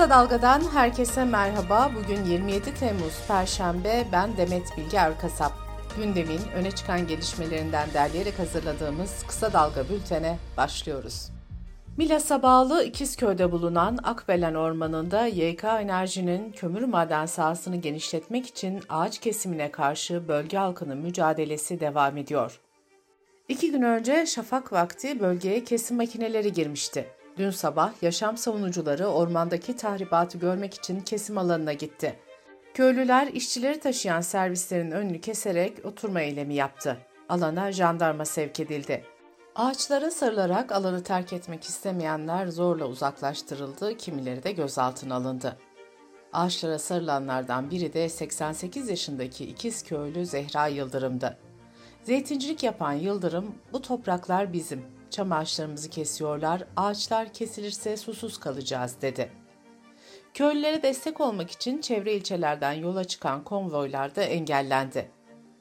Kısa Dalga'dan herkese merhaba. Bugün 27 Temmuz Perşembe. Ben Demet Bilge Erkasap. Gündemin öne çıkan gelişmelerinden derleyerek hazırladığımız Kısa Dalga bültene başlıyoruz. Milas'a bağlı İkizköy'de bulunan Akbelen Ormanı'nda YK Enerji'nin kömür maden sahasını genişletmek için ağaç kesimine karşı bölge halkının mücadelesi devam ediyor. İki gün önce şafak vakti bölgeye kesim makineleri girmişti. Dün sabah yaşam savunucuları ormandaki tahribatı görmek için kesim alanına gitti. Köylüler işçileri taşıyan servislerin önünü keserek oturma eylemi yaptı. Alana jandarma sevk edildi. Ağaçlara sarılarak alanı terk etmek istemeyenler zorla uzaklaştırıldı, kimileri de gözaltına alındı. Ağaçlara sarılanlardan biri de 88 yaşındaki ikiz köylü Zehra Yıldırım'dı. Zeytincilik yapan Yıldırım, bu topraklar bizim, çam ağaçlarımızı kesiyorlar, ağaçlar kesilirse susuz kalacağız dedi. Köylülere destek olmak için çevre ilçelerden yola çıkan konvoylar da engellendi.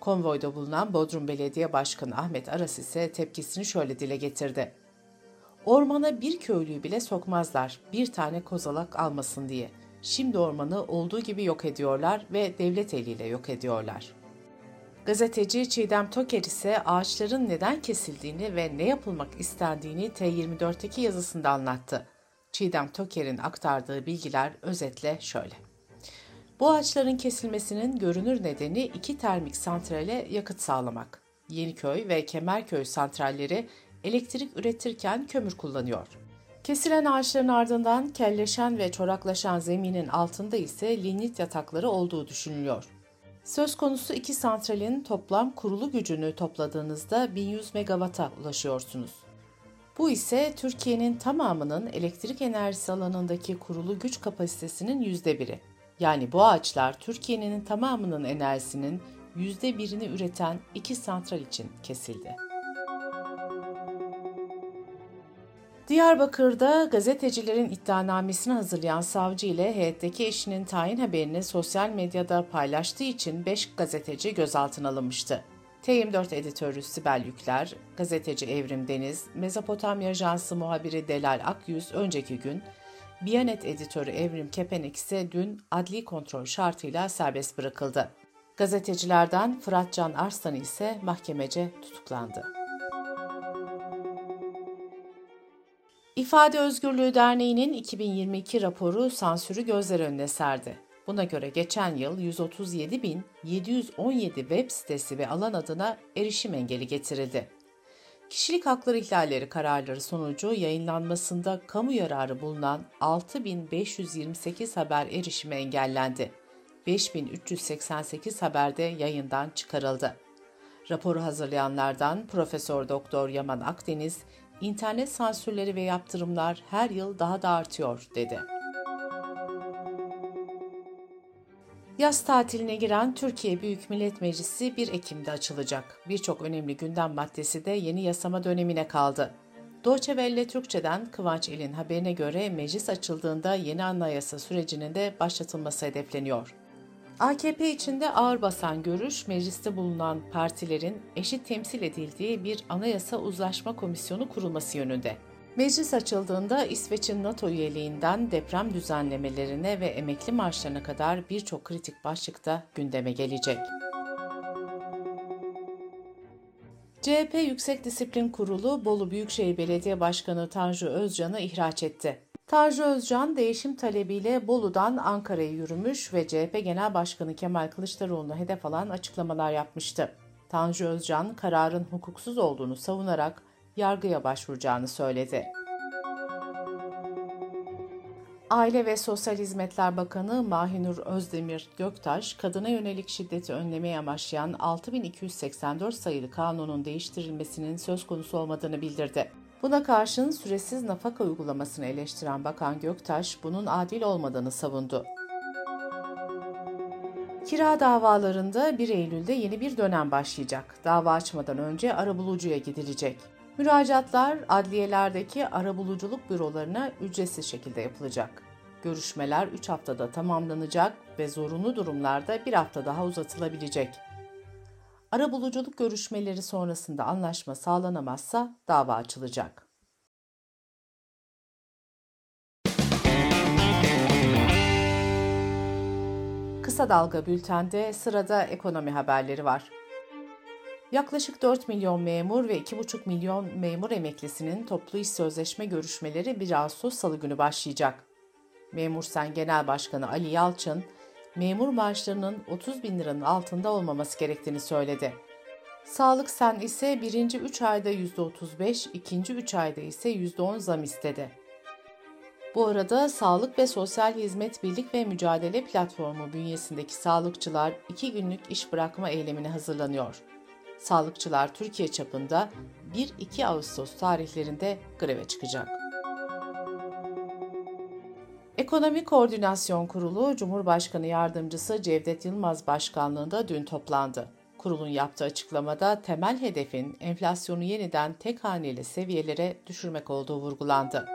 Konvoyda bulunan Bodrum Belediye Başkanı Ahmet Aras ise tepkisini şöyle dile getirdi. Ormana bir köylüyü bile sokmazlar, bir tane kozalak almasın diye. Şimdi ormanı olduğu gibi yok ediyorlar ve devlet eliyle yok ediyorlar.'' Gazeteci Çiğdem Toker ise ağaçların neden kesildiğini ve ne yapılmak istendiğini T24'teki yazısında anlattı. Çiğdem Toker'in aktardığı bilgiler özetle şöyle. Bu ağaçların kesilmesinin görünür nedeni iki termik santrale yakıt sağlamak. Yeniköy ve Kemerköy santralleri elektrik üretirken kömür kullanıyor. Kesilen ağaçların ardından kelleşen ve çoraklaşan zeminin altında ise lignit yatakları olduğu düşünülüyor. Söz konusu iki santralin toplam kurulu gücünü topladığınızda 1100 megawata ulaşıyorsunuz. Bu ise Türkiye'nin tamamının elektrik enerjisi alanındaki kurulu güç kapasitesinin yüzde biri. Yani bu ağaçlar Türkiye'nin tamamının enerjisinin yüzde birini üreten iki santral için kesildi. Diyarbakır'da gazetecilerin iddianamesini hazırlayan savcı ile heyetteki eşinin tayin haberini sosyal medyada paylaştığı için 5 gazeteci gözaltına alınmıştı. T24 editörü Sibel Yükler, gazeteci Evrim Deniz, Mezopotamya Ajansı muhabiri Delal Akyüz önceki gün, Biyanet editörü Evrim Kepenek ise dün adli kontrol şartıyla serbest bırakıldı. Gazetecilerden Fırat Can Arslan ise mahkemece tutuklandı. İfade Özgürlüğü Derneği'nin 2022 raporu sansürü gözler önüne serdi. Buna göre geçen yıl 137.717 web sitesi ve alan adına erişim engeli getirildi. Kişilik hakları ihlalleri kararları sonucu yayınlanmasında kamu yararı bulunan 6528 haber erişimi engellendi. 5388 haberde yayından çıkarıldı. Raporu hazırlayanlardan Profesör Doktor Yaman Akdeniz, internet sansürleri ve yaptırımlar her yıl daha da artıyor, dedi. Yaz tatiline giren Türkiye Büyük Millet Meclisi 1 Ekim'de açılacak. Birçok önemli gündem maddesi de yeni yasama dönemine kaldı. Deutsche Welle Türkçe'den Kıvanç İl'in haberine göre meclis açıldığında yeni anayasa sürecinin de başlatılması hedefleniyor. AKP içinde ağır basan görüş, mecliste bulunan partilerin eşit temsil edildiği bir anayasa uzlaşma komisyonu kurulması yönünde. Meclis açıldığında İsveç'in NATO üyeliğinden deprem düzenlemelerine ve emekli maaşlarına kadar birçok kritik başlıkta gündeme gelecek. CHP Yüksek Disiplin Kurulu Bolu Büyükşehir Belediye Başkanı Tanju Özcan'ı ihraç etti. Tanju Özcan değişim talebiyle Bolu'dan Ankara'ya yürümüş ve CHP Genel Başkanı Kemal Kılıçdaroğlu'na hedef alan açıklamalar yapmıştı. Tanju Özcan kararın hukuksuz olduğunu savunarak yargıya başvuracağını söyledi. Aile ve Sosyal Hizmetler Bakanı Mahinur Özdemir Göktaş, kadına yönelik şiddeti önlemeye amaçlayan 6284 sayılı kanunun değiştirilmesinin söz konusu olmadığını bildirdi. Buna karşın süresiz nafaka uygulamasını eleştiren Bakan Göktaş bunun adil olmadığını savundu. Kira davalarında 1 Eylül'de yeni bir dönem başlayacak. Dava açmadan önce arabulucuya gidilecek. Müracaatlar adliyelerdeki arabuluculuk bürolarına ücretsiz şekilde yapılacak. Görüşmeler 3 haftada tamamlanacak ve zorunlu durumlarda bir hafta daha uzatılabilecek. Arabuluculuk görüşmeleri sonrasında anlaşma sağlanamazsa dava açılacak. Kısa Dalga Bülten'de sırada ekonomi haberleri var. Yaklaşık 4 milyon memur ve 2,5 milyon memur emeklisinin toplu iş sözleşme görüşmeleri 1 Ağustos Salı günü başlayacak. Memur Sen Genel Başkanı Ali Yalçın, memur maaşlarının 30 bin liranın altında olmaması gerektiğini söyledi. Sağlık Sen ise birinci 3 ayda %35, ikinci 3 ayda ise %10 zam istedi. Bu arada Sağlık ve Sosyal Hizmet Birlik ve Mücadele Platformu bünyesindeki sağlıkçılar 2 günlük iş bırakma eylemine hazırlanıyor. Sağlıkçılar Türkiye çapında 1-2 Ağustos tarihlerinde greve çıkacak. Ekonomi Koordinasyon Kurulu Cumhurbaşkanı Yardımcısı Cevdet Yılmaz Başkanlığında dün toplandı. Kurulun yaptığı açıklamada temel hedefin enflasyonu yeniden tek haneli seviyelere düşürmek olduğu vurgulandı.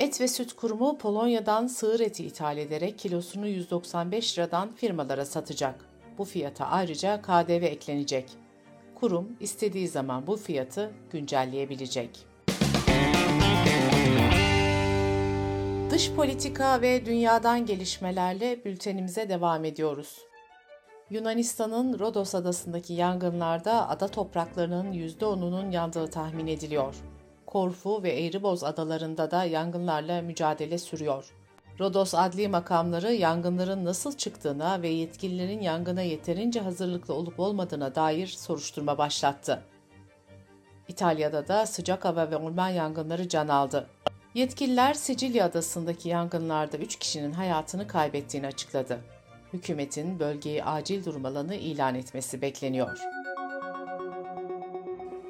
Et ve Süt Kurumu Polonya'dan sığır eti ithal ederek kilosunu 195 liradan firmalara satacak. Bu fiyata ayrıca KDV eklenecek. Kurum istediği zaman bu fiyatı güncelleyebilecek. Dış politika ve dünyadan gelişmelerle bültenimize devam ediyoruz. Yunanistan'ın Rodos adasındaki yangınlarda ada topraklarının %10'unun yandığı tahmin ediliyor. Korfu ve Eğriboz adalarında da yangınlarla mücadele sürüyor. Rodos adli makamları yangınların nasıl çıktığına ve yetkililerin yangına yeterince hazırlıklı olup olmadığına dair soruşturma başlattı. İtalya'da da sıcak hava ve orman yangınları can aldı. Yetkililer Sicilya adasındaki yangınlarda 3 kişinin hayatını kaybettiğini açıkladı. Hükümetin bölgeyi acil durum alanı ilan etmesi bekleniyor.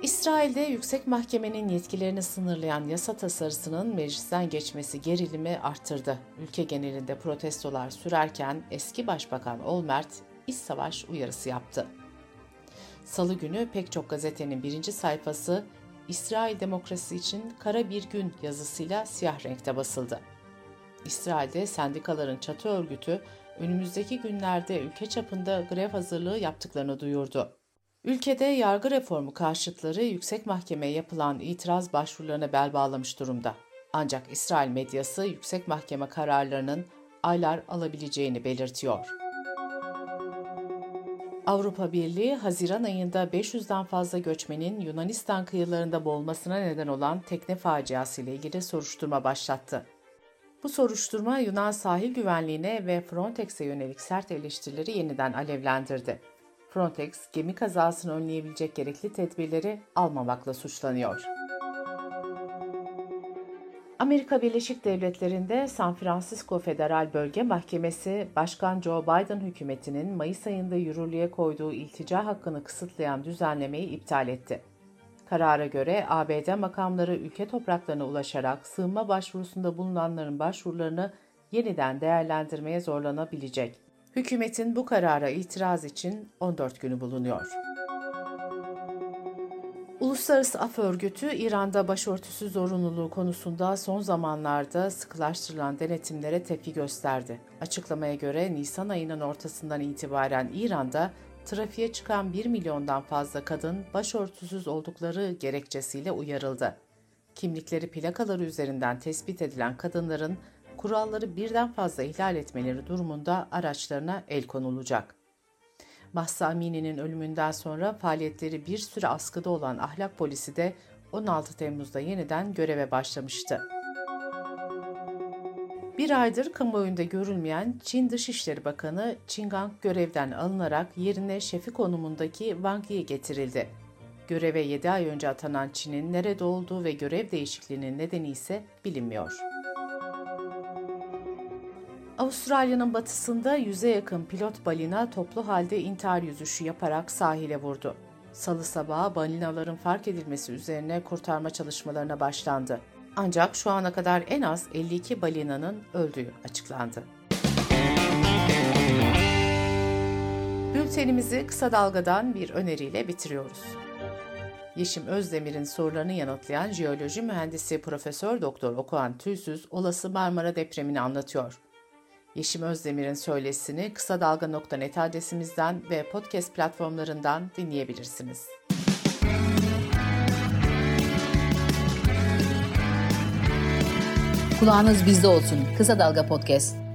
İsrail'de yüksek mahkemenin yetkilerini sınırlayan yasa tasarısının meclisten geçmesi gerilimi arttırdı. Ülke genelinde protestolar sürerken eski başbakan Olmert iç savaş uyarısı yaptı. Salı günü pek çok gazetenin birinci sayfası İsrail demokrasi için kara bir gün yazısıyla siyah renkte basıldı. İsrail'de sendikaların çatı örgütü önümüzdeki günlerde ülke çapında grev hazırlığı yaptıklarını duyurdu. Ülkede yargı reformu karşıtları yüksek mahkemeye yapılan itiraz başvurularına bel bağlamış durumda. Ancak İsrail medyası yüksek mahkeme kararlarının aylar alabileceğini belirtiyor. Avrupa Birliği, Haziran ayında 500'den fazla göçmenin Yunanistan kıyılarında boğulmasına neden olan tekne faciası ile ilgili soruşturma başlattı. Bu soruşturma Yunan sahil güvenliğine ve Frontex'e yönelik sert eleştirileri yeniden alevlendirdi. Frontex, gemi kazasını önleyebilecek gerekli tedbirleri almamakla suçlanıyor. Amerika Birleşik Devletleri'nde San Francisco Federal Bölge Mahkemesi, Başkan Joe Biden hükümetinin Mayıs ayında yürürlüğe koyduğu iltica hakkını kısıtlayan düzenlemeyi iptal etti. Karara göre ABD makamları ülke topraklarına ulaşarak sığınma başvurusunda bulunanların başvurularını yeniden değerlendirmeye zorlanabilecek. Hükümetin bu karara itiraz için 14 günü bulunuyor. Uluslararası Af Örgütü, İran'da başörtüsü zorunluluğu konusunda son zamanlarda sıkılaştırılan denetimlere tepki gösterdi. Açıklamaya göre Nisan ayının ortasından itibaren İran'da trafiğe çıkan 1 milyondan fazla kadın başörtüsüz oldukları gerekçesiyle uyarıldı. Kimlikleri plakaları üzerinden tespit edilen kadınların kuralları birden fazla ihlal etmeleri durumunda araçlarına el konulacak. Mahsa Amini'nin ölümünden sonra faaliyetleri bir süre askıda olan ahlak polisi de 16 Temmuz'da yeniden göreve başlamıştı. Bir aydır kamuoyunda görülmeyen Çin Dışişleri Bakanı Qin Gang görevden alınarak yerine şefi konumundaki Wang Yi getirildi. Göreve 7 ay önce atanan Çin'in nerede olduğu ve görev değişikliğinin nedeni ise bilinmiyor. Avustralya'nın batısında yüze yakın pilot balina toplu halde intihar yüzüşü yaparak sahile vurdu. Salı sabahı balinaların fark edilmesi üzerine kurtarma çalışmalarına başlandı. Ancak şu ana kadar en az 52 balinanın öldüğü açıklandı. Bültenimizi kısa dalgadan bir öneriyle bitiriyoruz. Yeşim Özdemir'in sorularını yanıtlayan jeoloji mühendisi Profesör Doktor Okuan Tüysüz olası Marmara depremini anlatıyor. Yeşim Özdemir'in söylesini kısa dalga.net adresimizden ve podcast platformlarından dinleyebilirsiniz. Kulağınız bizde olsun. Kısa Dalga Podcast.